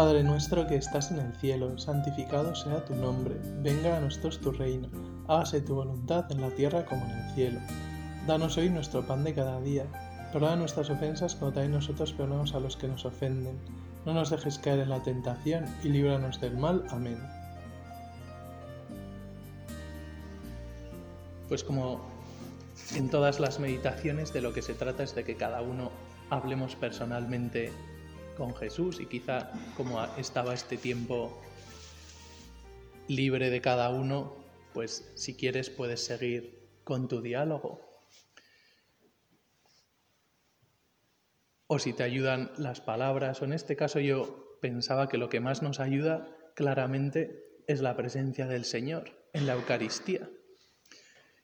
Padre nuestro que estás en el cielo, santificado sea tu nombre, venga a nosotros tu reino, hágase tu voluntad en la tierra como en el cielo. Danos hoy nuestro pan de cada día, perdona nuestras ofensas como también nosotros perdonamos a los que nos ofenden. No nos dejes caer en la tentación y líbranos del mal. Amén. Pues como en todas las meditaciones de lo que se trata es de que cada uno hablemos personalmente con Jesús y quizá como estaba este tiempo libre de cada uno, pues si quieres puedes seguir con tu diálogo. O si te ayudan las palabras, o en este caso yo pensaba que lo que más nos ayuda claramente es la presencia del Señor en la Eucaristía.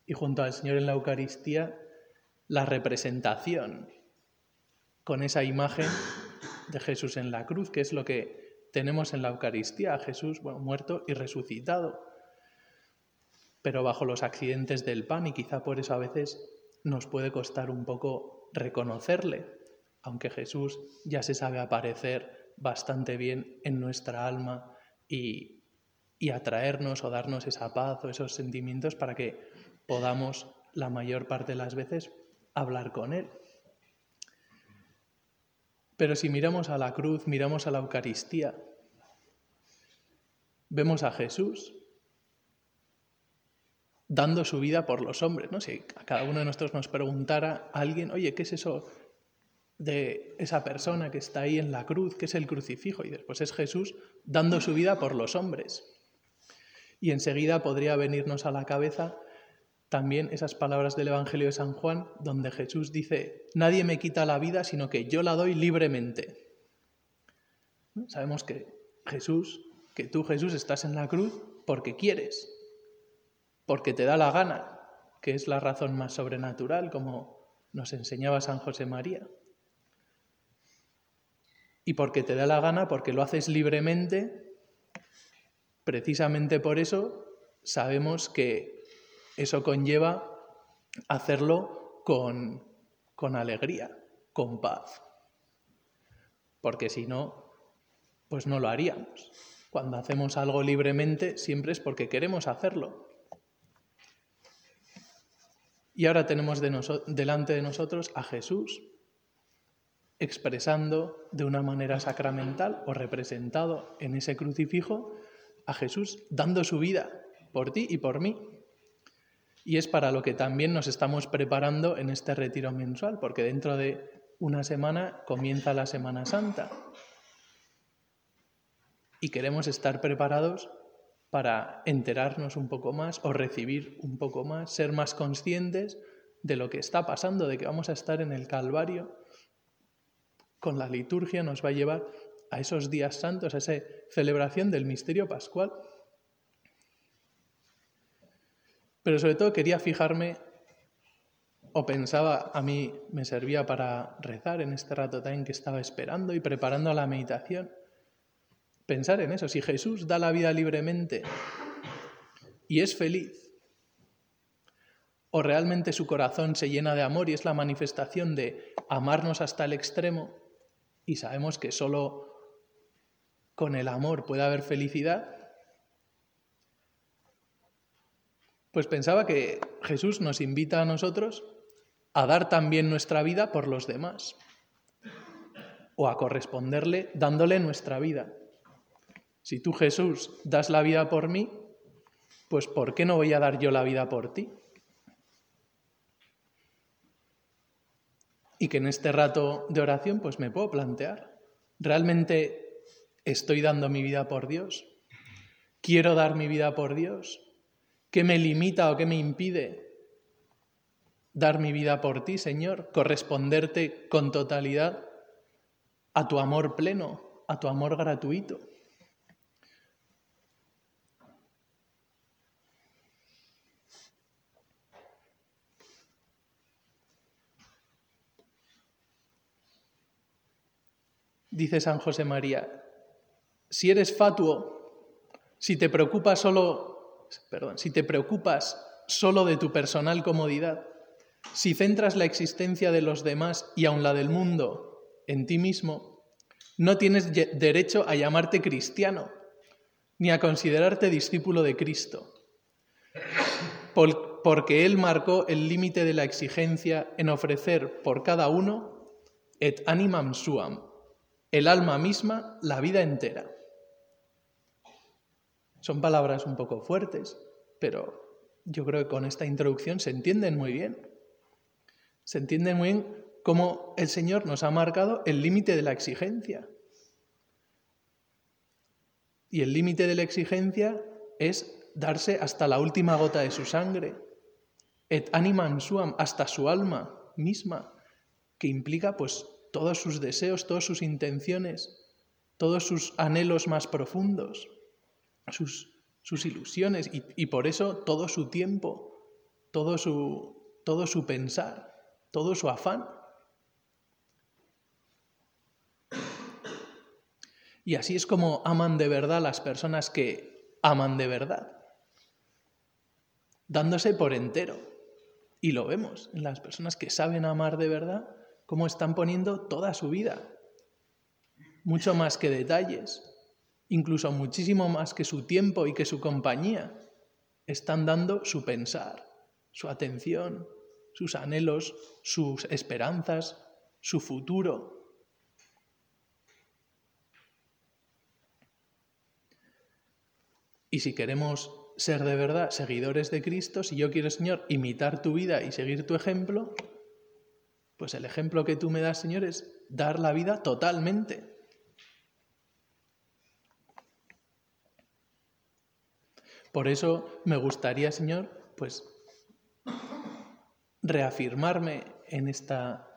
Y junto al Señor en la Eucaristía, la representación con esa imagen de Jesús en la cruz, que es lo que tenemos en la Eucaristía, Jesús bueno, muerto y resucitado, pero bajo los accidentes del pan y quizá por eso a veces nos puede costar un poco reconocerle, aunque Jesús ya se sabe aparecer bastante bien en nuestra alma y, y atraernos o darnos esa paz o esos sentimientos para que podamos la mayor parte de las veces hablar con Él. Pero si miramos a la cruz, miramos a la Eucaristía, vemos a Jesús dando su vida por los hombres. ¿no? Si a cada uno de nosotros nos preguntara a alguien, oye, ¿qué es eso de esa persona que está ahí en la cruz? ¿Qué es el crucifijo? Y después es Jesús dando su vida por los hombres. Y enseguida podría venirnos a la cabeza también esas palabras del Evangelio de San Juan, donde Jesús dice, nadie me quita la vida, sino que yo la doy libremente. Sabemos que Jesús, que tú Jesús estás en la cruz porque quieres, porque te da la gana, que es la razón más sobrenatural, como nos enseñaba San José María. Y porque te da la gana, porque lo haces libremente, precisamente por eso sabemos que eso conlleva hacerlo con, con alegría, con paz. Porque si no, pues no lo haríamos. Cuando hacemos algo libremente, siempre es porque queremos hacerlo. Y ahora tenemos delante de nosotros a Jesús expresando de una manera sacramental o representado en ese crucifijo a Jesús dando su vida por ti y por mí y es para lo que también nos estamos preparando en este retiro mensual, porque dentro de una semana comienza la Semana Santa. Y queremos estar preparados para enterarnos un poco más o recibir un poco más, ser más conscientes de lo que está pasando, de que vamos a estar en el Calvario. Con la liturgia nos va a llevar a esos días santos, a esa celebración del misterio pascual. Pero sobre todo quería fijarme, o pensaba, a mí me servía para rezar en este rato también que estaba esperando y preparando la meditación. Pensar en eso, si Jesús da la vida libremente y es feliz, o realmente su corazón se llena de amor y es la manifestación de amarnos hasta el extremo, y sabemos que solo con el amor puede haber felicidad, Pues pensaba que Jesús nos invita a nosotros a dar también nuestra vida por los demás o a corresponderle dándole nuestra vida. Si tú Jesús das la vida por mí, pues ¿por qué no voy a dar yo la vida por ti? Y que en este rato de oración pues me puedo plantear, ¿realmente estoy dando mi vida por Dios? ¿Quiero dar mi vida por Dios? ¿Qué me limita o qué me impide dar mi vida por ti, Señor? Corresponderte con totalidad a tu amor pleno, a tu amor gratuito. Dice San José María, si eres fatuo, si te preocupa solo perdón, si te preocupas solo de tu personal comodidad, si centras la existencia de los demás y aun la del mundo en ti mismo, No tienes derecho a llamarte cristiano, ni a considerarte discípulo de Cristo, porque Él marcó el límite de la exigencia en ofrecer por cada uno et animam suam, el alma misma, la vida entera. Son palabras un poco fuertes, pero yo creo que con esta introducción se entienden muy bien. Se entiende muy bien cómo el Señor nos ha marcado el límite de la exigencia. Y el límite de la exigencia es darse hasta la última gota de su sangre, et animam suam, hasta su alma misma, que implica pues todos sus deseos, todas sus intenciones, todos sus anhelos más profundos, sus, sus ilusiones y, y, por eso todo su tiempo, todo su, todo su pensar, todo su afán. Y así es como aman de verdad las personas que aman de verdad, dándose por entero. Y lo vemos en las personas que saben amar de verdad, cómo están poniendo toda su vida, mucho más que detalles, incluso muchísimo más que su tiempo y que su compañía. Están dando su pensar, su atención, sus anhelos, sus esperanzas, su futuro, Y si queremos ser de verdad seguidores de Cristo, si yo quiero, Señor, imitar tu vida y seguir tu ejemplo, pues el ejemplo que tú me das, Señor, es dar la vida totalmente. Por eso me gustaría, Señor, pues reafirmarme en esta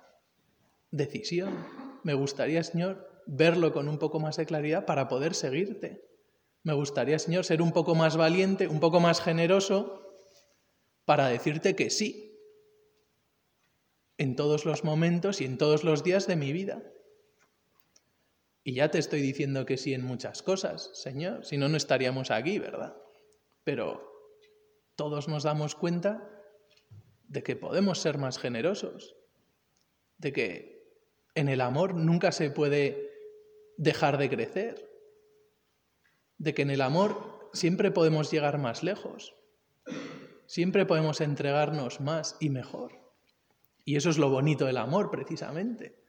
decisión. Me gustaría, Señor, verlo con un poco más de claridad para poder seguirte. Me gustaría, Señor, ser un poco más valiente, un poco más generoso para decirte que sí en todos los momentos y en todos los días de mi vida. Y ya te estoy diciendo que sí en muchas cosas, Señor, si no, no estaríamos aquí, ¿verdad? Pero todos nos damos cuenta de que podemos ser más generosos, de que en el amor nunca se puede dejar de crecer, de que en el amor siempre podemos llegar más lejos, siempre podemos entregarnos más y mejor. Y eso es lo bonito del amor, precisamente,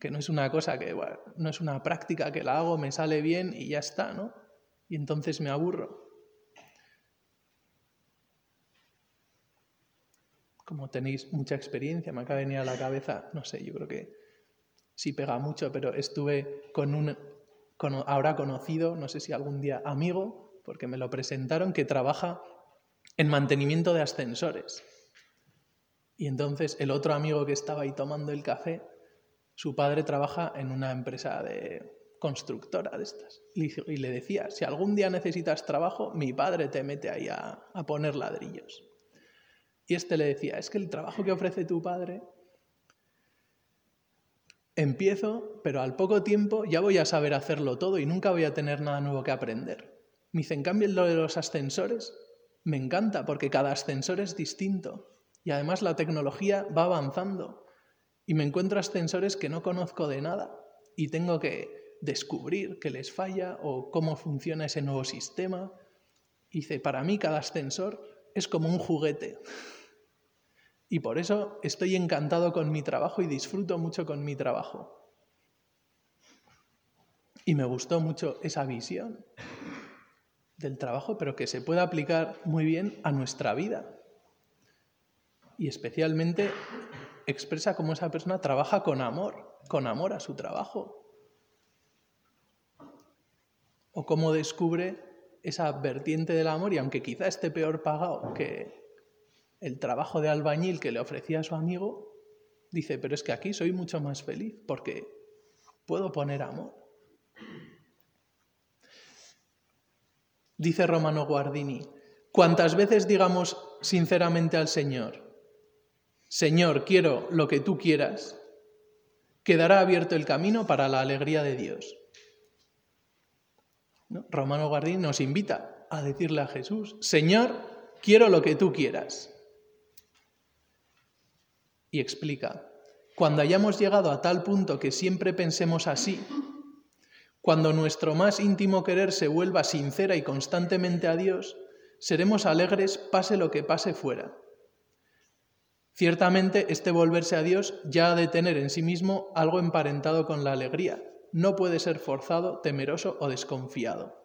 que no es una cosa que, no es una práctica que la hago, me sale bien y ya está, ¿no? Y entonces me aburro. Como tenéis mucha experiencia, me acaba de venir a la cabeza, no sé, yo creo que sí pega mucho, pero estuve con un ahora conocido, no sé si algún día amigo, porque me lo presentaron, que trabaja en mantenimiento de ascensores. Y entonces el otro amigo que estaba ahí tomando el café, su padre trabaja en una empresa de constructora de estas. Y le decía, si algún día necesitas trabajo, mi padre te mete ahí a poner ladrillos. Y este le decía, es que el trabajo que ofrece tu padre empiezo, pero al poco tiempo ya voy a saber hacerlo todo y nunca voy a tener nada nuevo que aprender. Me dice, en cambio, lo de los ascensores me encanta porque cada ascensor es distinto y además la tecnología va avanzando y me encuentro ascensores que no conozco de nada y tengo que descubrir qué les falla o cómo funciona ese nuevo sistema. Y dice, para mí cada ascensor es como un juguete. Y por eso estoy encantado con mi trabajo y disfruto mucho con mi trabajo. Y me gustó mucho esa visión del trabajo, pero que se puede aplicar muy bien a nuestra vida. Y especialmente expresa cómo esa persona trabaja con amor, con amor a su trabajo. O cómo descubre esa vertiente del amor y aunque quizá esté peor pagado que el trabajo de albañil que le ofrecía a su amigo, dice, pero es que aquí soy mucho más feliz porque puedo poner amor. Dice Romano Guardini, cuantas veces digamos sinceramente al Señor, Señor, quiero lo que tú quieras, quedará abierto el camino para la alegría de Dios. Romano Guardini nos invita a decirle a Jesús, Señor, quiero lo que tú quieras. Y explica, cuando hayamos llegado a tal punto que siempre pensemos así, Cuando nuestro más íntimo querer se vuelva sincera y constantemente a Dios, seremos alegres pase lo que pase fuera. Ciertamente este volverse a Dios ya ha de tener en sí mismo algo emparentado con la alegría. No puede ser forzado, temeroso o desconfiado.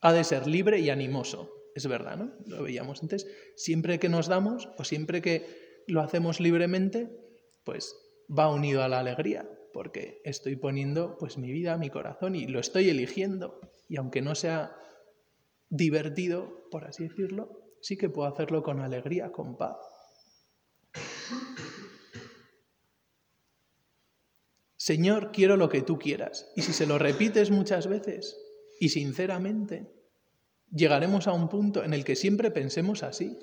Ha de ser libre y animoso. Es verdad, ¿no? Lo veíamos antes. Siempre que nos damos o siempre que lo hacemos libremente, pues va unido a la alegría, porque estoy poniendo pues mi vida, mi corazón y lo estoy eligiendo. Y aunque no sea divertido, por así decirlo, sí que puedo hacerlo con alegría, con paz. Señor, quiero lo que tú quieras. Y si se lo repites muchas veces y sinceramente, llegaremos a un punto en el que siempre pensemos así,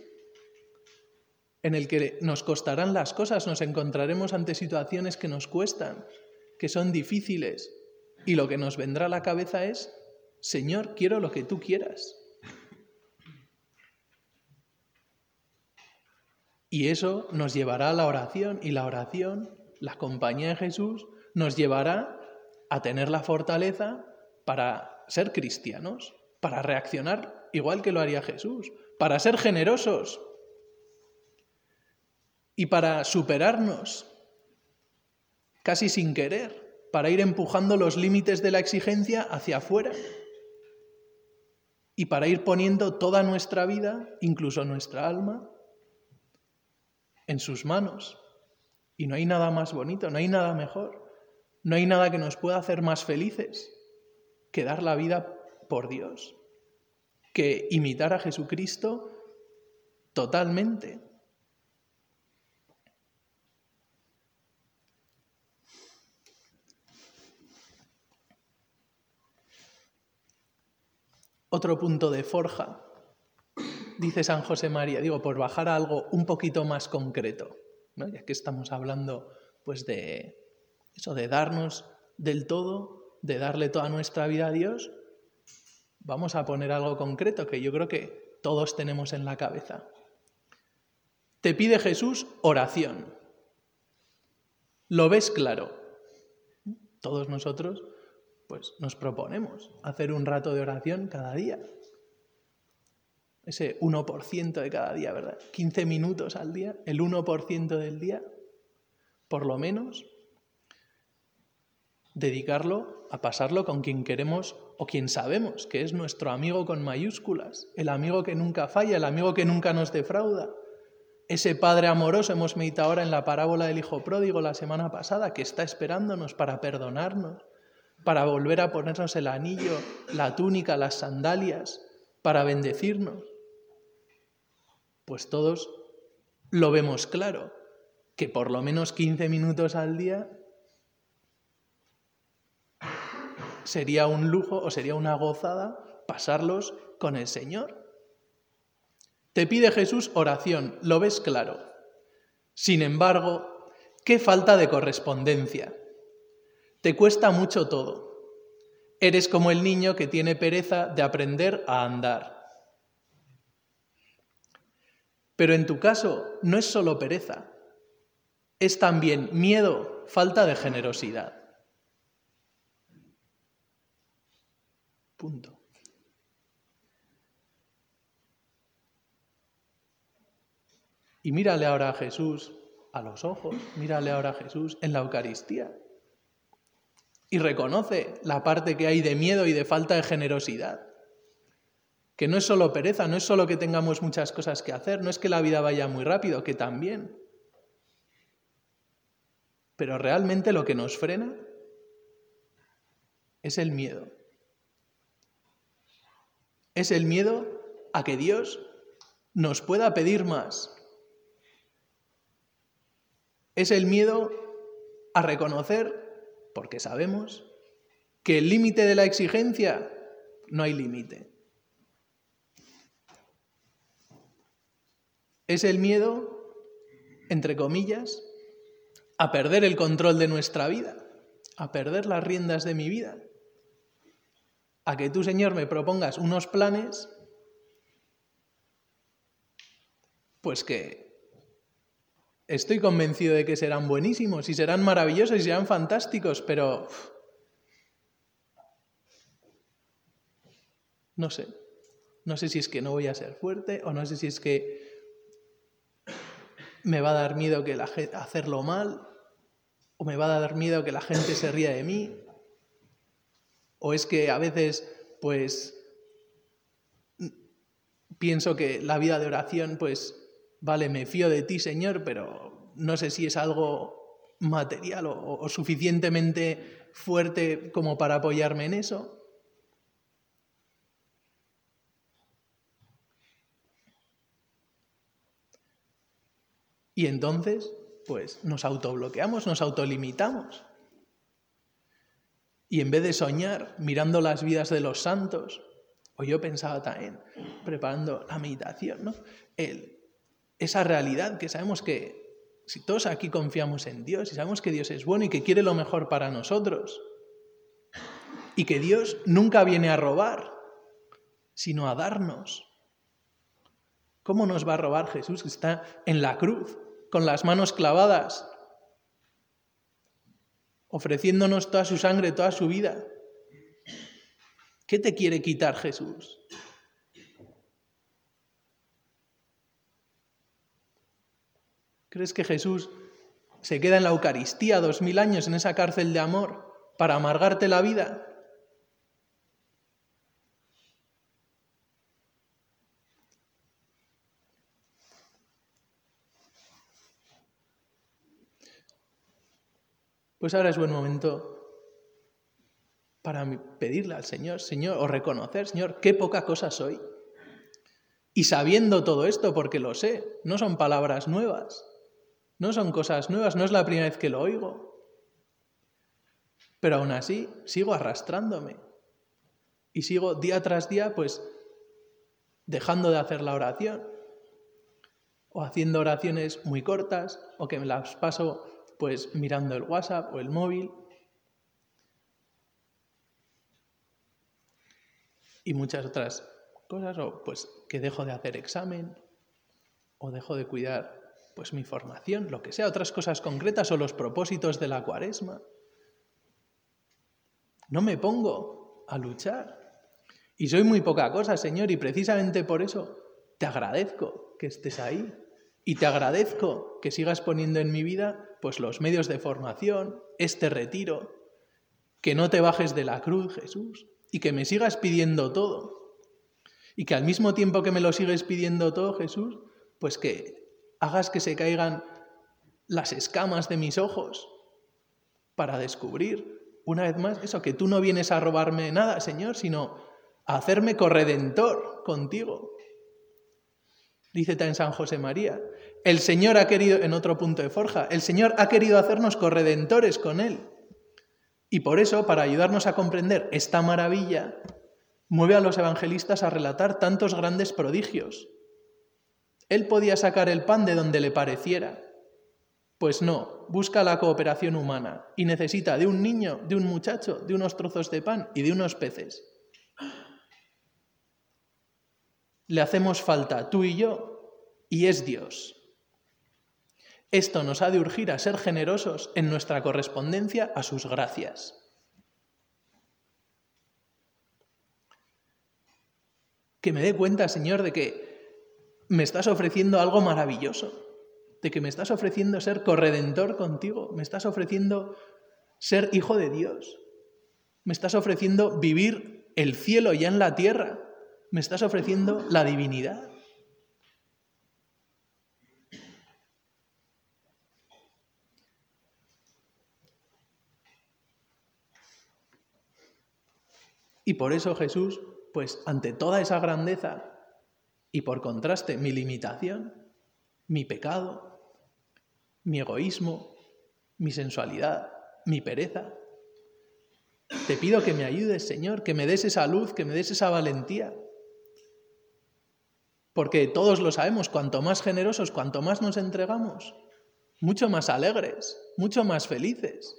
en el que nos costarán las cosas, nos encontraremos ante situaciones que nos cuestan, que son difíciles, y lo que nos vendrá a la cabeza es, Señor, quiero lo que tú quieras. Y eso nos llevará a la oración, y la oración, la compañía de Jesús, nos llevará a tener la fortaleza para ser cristianos, para reaccionar igual que lo haría Jesús, para ser generosos y para superarnos casi sin querer, para ir empujando los límites de la exigencia hacia afuera y para ir poniendo toda nuestra vida, incluso nuestra alma, en sus manos. Y no hay nada más bonito, no hay nada mejor, no hay nada que nos pueda hacer más felices que dar la vida por Dios, que imitar a Jesucristo totalmente. Otro punto de forja, dice San José María, digo, por bajar a algo un poquito más concreto, ya que estamos hablando pues de eso, de darnos del todo, de darle toda nuestra vida a Dios, vamos a poner algo concreto que yo creo que todos tenemos en la cabeza. Te pide Jesús oración. ¿Lo ves claro? Todos nosotros pues nos proponemos hacer un rato de oración cada día. Ese 1% de cada día, ¿verdad? 15 minutos al día, el 1% del día, por lo menos, dedicarlo a pasarlo con quien queremos o quien sabemos que es nuestro amigo con mayúsculas, el amigo que nunca falla, el amigo que nunca nos defrauda. Ese Padre amoroso, hemos meditado ahora en la parábola del Hijo Pródigo la semana pasada, que está esperándonos para perdonarnos, para volver a ponernos el anillo, la túnica, las sandalias, para bendecirnos. Pues todos lo vemos claro, que por lo menos 15 minutos al día sería un lujo o sería una gozada pasarlos con el Señor. Te pide Jesús oración, lo ves claro. Sin embargo, qué falta de correspondencia. Te cuesta mucho todo. Eres como el niño que tiene pereza de aprender a andar. Pero en tu caso no es solo pereza, es también miedo, falta de generosidad. Punto. Y mírale ahora a Jesús a los ojos, mírale ahora a Jesús en la Eucaristía. Y reconoce la parte que hay de miedo y de falta de generosidad. Que no es solo pereza, no es solo que tengamos muchas cosas que hacer, no es que la vida vaya muy rápido, que también. Pero realmente lo que nos frena es el miedo es el miedo a que Dios nos pueda pedir más. Es el miedo a reconocer, porque sabemos, que el límite de la exigencia no hay límite. Es el miedo, entre comillas, a perder el control de nuestra vida, a perder las riendas de mi vida a que tú, Señor, me propongas unos planes, pues que estoy convencido de que serán buenísimos y serán maravillosos y serán fantásticos, pero No sé. No sé si es que no voy a ser fuerte o no sé si es que me va a dar miedo que la hacerlo mal o me va a dar miedo que la gente se ría de mí o es que a veces pues pienso que la vida de oración pues vale, me fío de ti, Señor, pero no sé si es algo material o suficientemente fuerte como para apoyarme en eso. Y entonces, pues nos autobloqueamos, nos autolimitamos. Y en vez de soñar mirando las vidas de los santos, o yo pensaba también, preparando la meditación, ¿no? Esa realidad que sabemos que si todos aquí confiamos en Dios y sabemos que Dios es bueno y que quiere lo mejor para nosotros, y que Dios nunca viene a robar, sino a darnos. ¿Cómo nos va a robar Jesús que está en la cruz, con las manos clavadas, ofreciéndonos toda su sangre, toda su vida? ¿Qué te quiere quitar Jesús? ¿Crees que Jesús se queda en la Eucaristía dos mil años en esa cárcel de amor para amargarte la vida? Pues ahora es buen momento para pedirle al Señor, Señor, o reconocer, Señor, qué poca cosa soy. Y sabiendo todo esto, porque lo sé, no son palabras nuevas, no son cosas nuevas, no es la primera vez que lo oigo. Pero aún así sigo arrastrándome. Y sigo día tras día, pues, dejando de hacer la oración. O haciendo oraciones muy cortas, o que me las paso pues mirando el WhatsApp o el móvil. Y muchas otras cosas, o pues que dejo de hacer examen, o dejo de cuidar pues mi formación, lo que sea, otras cosas concretas o los propósitos de la cuaresma. No me pongo a luchar. Y soy muy poca cosa, Señor, y precisamente por eso te agradezco que estés ahí. Y te agradezco que sigas poniendo en mi vida pues los medios de formación, este retiro, que no te bajes de la cruz, Jesús, y que me sigas pidiendo todo. Y que al mismo tiempo que me lo sigues pidiendo todo, Jesús, pues que hagas que se caigan las escamas de mis ojos para descubrir una vez más eso, que tú no vienes a robarme nada, Señor, sino a hacerme corredentor contigo. Dice en San José María, el Señor ha querido, en otro punto de Forja, el Señor ha querido hacernos corredentores con Él. Y por eso, para ayudarnos a comprender esta maravilla, mueve a los evangelistas a relatar tantos grandes prodigios. Él podía sacar el pan de donde le pareciera. Pues no, busca la cooperación humana y necesita de un niño, de un muchacho, de unos trozos de pan y de unos peces. Le hacemos falta tú y yo y es Dios. Esto nos ha de urgir a ser generosos en nuestra correspondencia a sus gracias. Que me dé cuenta, Señor, de que me estás ofreciendo algo maravilloso, de que me estás ofreciendo ser corredentor contigo, me estás ofreciendo ser hijo de Dios, me estás ofreciendo vivir el cielo ya en la tierra, me estás ofreciendo la divinidad. Y por eso Jesús, pues ante toda esa grandeza y por contraste mi limitación, mi pecado, mi egoísmo, mi sensualidad, mi pereza, te pido que me ayudes, Señor, que me des esa luz, que me des esa valentía. Porque todos lo sabemos, cuanto más generosos, cuanto más nos entregamos, mucho más alegres, mucho más felices.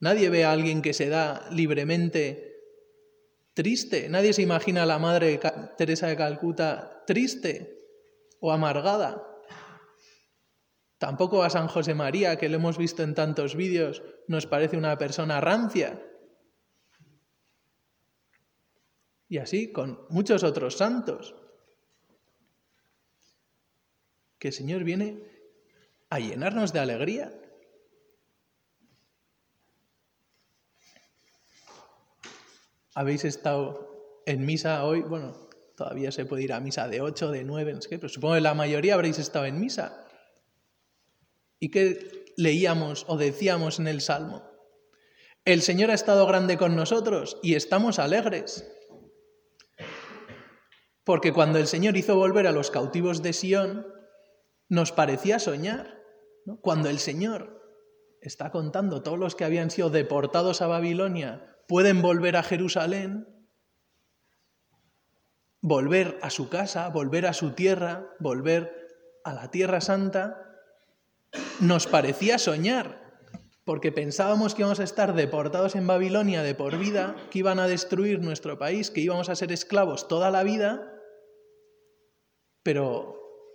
Nadie ve a alguien que se da libremente triste. Nadie se imagina a la Madre Teresa de Calcuta triste o amargada. Tampoco a San José María, que lo hemos visto en tantos vídeos, nos parece una persona rancia. Y así con muchos otros santos. Que el Señor viene a llenarnos de alegría. Habéis estado en misa hoy, bueno, todavía se puede ir a misa de 8, de 9, no sé qué, pero supongo que la mayoría habréis estado en misa. ¿Y qué leíamos o decíamos en el Salmo? El Señor ha estado grande con nosotros y estamos alegres. Porque cuando el Señor hizo volver a los cautivos de Sión, nos parecía soñar. Cuando el Señor está contando todos los que habían sido deportados a Babilonia pueden volver a Jerusalén, volver a su casa, volver a su tierra, volver a la tierra santa, nos parecía soñar, porque pensábamos que íbamos a estar deportados en Babilonia de por vida, que iban a destruir nuestro país, que íbamos a ser esclavos toda la vida, pero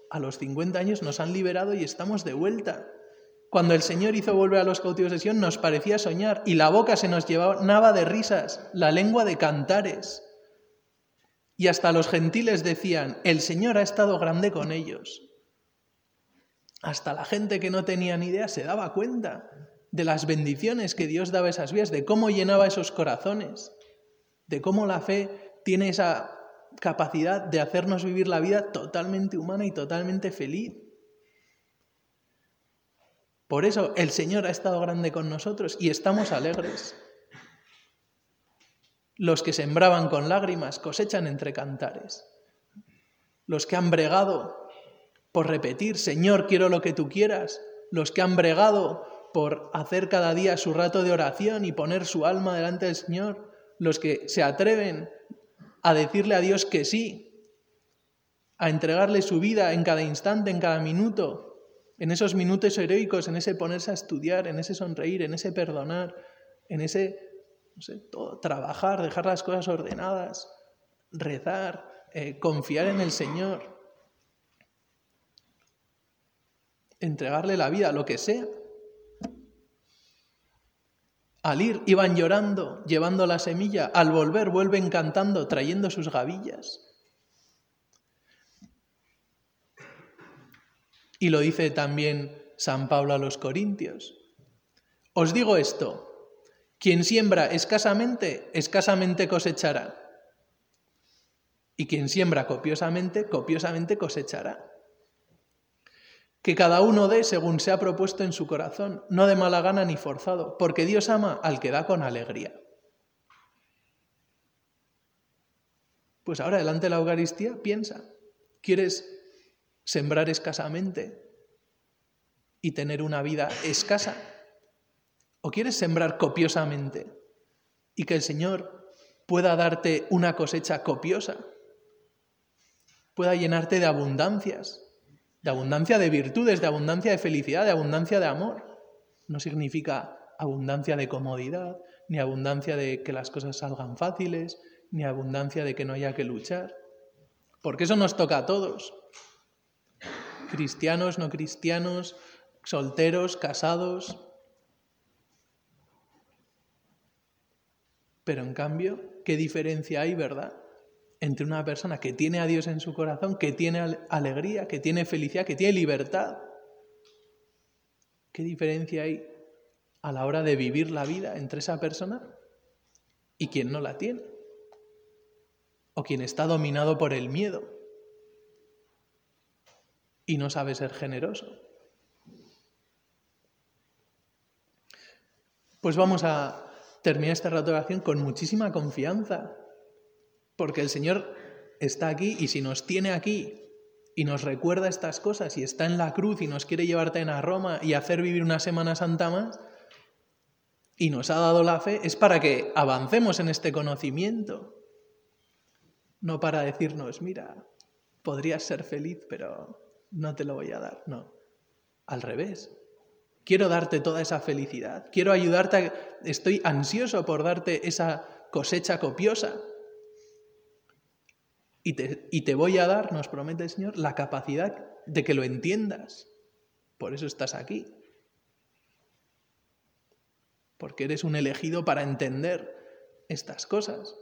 a los 50 años nos han liberado y estamos de vuelta. Cuando el Señor hizo volver a los cautivos de Sion, nos parecía soñar y la boca se nos llevaba de risas, la lengua de cantares. Y hasta los gentiles decían, el Señor ha estado grande con ellos. Hasta la gente que no tenía ni idea se daba cuenta de las bendiciones que Dios daba a esas vías, de cómo llenaba esos corazones, de cómo la fe tiene esa capacidad de hacernos vivir la vida totalmente humana y totalmente feliz. Por eso el Señor ha estado grande con nosotros y estamos alegres. Los que sembraban con lágrimas cosechan entre cantares. Los que han bregado por repetir, Señor, quiero lo que tú quieras. Los que han bregado por hacer cada día su rato de oración y poner su alma delante del Señor. Los que se atreven a decirle a Dios que sí, a entregarle su vida en cada instante, en cada minuto, en esos minutos heroicos, en ese ponerse a estudiar, en ese sonreír, en ese perdonar, en ese no sé, todo, trabajar, dejar las cosas ordenadas, rezar, eh, confiar en el Señor, entregarle la vida, lo que sea. Al ir iban llorando, llevando la semilla, al volver vuelven cantando, trayendo sus gavillas. Y lo dice también San Pablo a los Corintios. Os digo esto, quien siembra escasamente, escasamente cosechará. Y quien siembra copiosamente, copiosamente cosechará. Que cada uno dé según se ha propuesto en su corazón, no de mala gana ni forzado, porque Dios ama al que da con alegría. Pues ahora, delante de la Eucaristía, piensa, ¿quieres sembrar escasamente y tener una vida escasa? ¿O quieres sembrar copiosamente y que el Señor pueda darte una cosecha copiosa? Pueda llenarte de abundancias, de abundancia de virtudes, de abundancia de felicidad, de abundancia de amor. No significa abundancia de comodidad, ni abundancia de que las cosas salgan fáciles, ni abundancia de que no haya que luchar. Porque eso nos toca a todos. Cristianos, no cristianos, solteros, casados, Pero en cambio, ¿qué diferencia hay, verdad? Entre una persona que tiene a Dios en su corazón, que tiene alegría, que tiene felicidad, que tiene libertad. ¿Qué diferencia hay a la hora de vivir la vida entre esa persona y quien no la tiene? O quien está dominado por el miedo y no sabe ser generoso. Pues vamos a termina esta rato oración con muchísima confianza, porque el Señor está aquí y si nos tiene aquí y nos recuerda estas cosas y está en la cruz y nos quiere llevarte a Roma y hacer vivir una Semana Santa más, y nos ha dado la fe, es para que avancemos en este conocimiento, no para decirnos, mira, podrías ser feliz, pero no te lo voy a dar, no, al revés, Quiero darte toda esa felicidad. Quiero ayudarte. Estoy ansioso por darte esa cosecha copiosa. Y te, y te voy a dar, nos promete el Señor, la capacidad de que lo entiendas. Por eso estás aquí. Porque eres un elegido para entender estas cosas.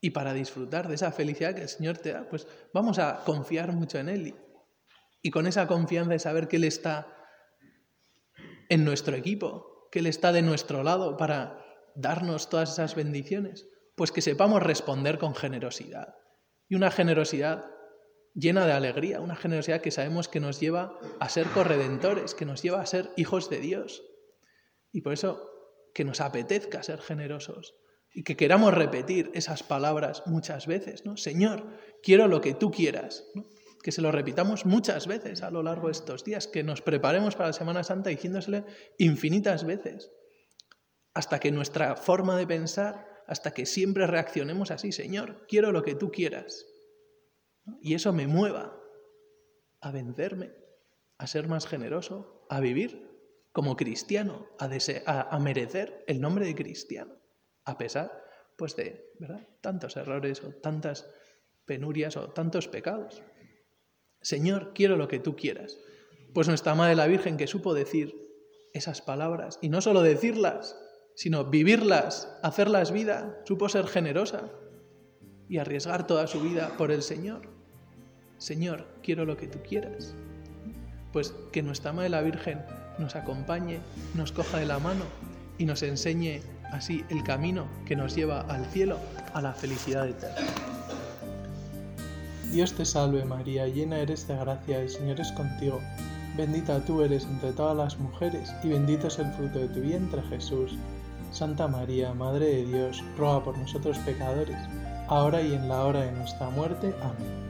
Y para disfrutar de esa felicidad que el Señor te da, pues vamos a confiar mucho en Él. Y con esa confianza de saber que Él está en nuestro equipo, que Él está de nuestro lado para darnos todas esas bendiciones, pues que sepamos responder con generosidad. Y una generosidad llena de alegría, una generosidad que sabemos que nos lleva a ser corredentores, que nos lleva a ser hijos de Dios. Y por eso que nos apetezca ser generosos y que queramos repetir esas palabras muchas veces, ¿no? Señor, quiero lo que tú quieras, que se lo repitamos muchas veces a lo largo de estos días, que nos preparemos para la Semana Santa diciéndosele infinitas veces, hasta que nuestra forma de pensar, hasta que siempre reaccionemos así, Señor, quiero lo que tú quieras. Y eso me mueva a vencerme, a ser más generoso, a vivir como cristiano, a, merecer el nombre de cristiano, a pesar pues de tantos errores o tantas penurias o tantos pecados. Señor, quiero lo que tú quieras. Pues nuestra Madre la Virgen que supo decir esas palabras, y no solo decirlas, sino vivirlas, hacerlas vida, supo ser generosa y arriesgar toda su vida por el Señor. Señor, quiero lo que tú quieras. Pues que nuestra Madre la Virgen nos acompañe, nos coja de la mano y nos enseñe así el camino que nos lleva al cielo, a la felicidad eterna. Dios te salve María, llena eres de gracia, el Señor es contigo. Bendita tú eres entre todas las mujeres y bendito es el fruto de tu vientre Jesús. Santa María, Madre de Dios, ruega por nosotros pecadores, ahora y en la hora de nuestra muerte. Amén.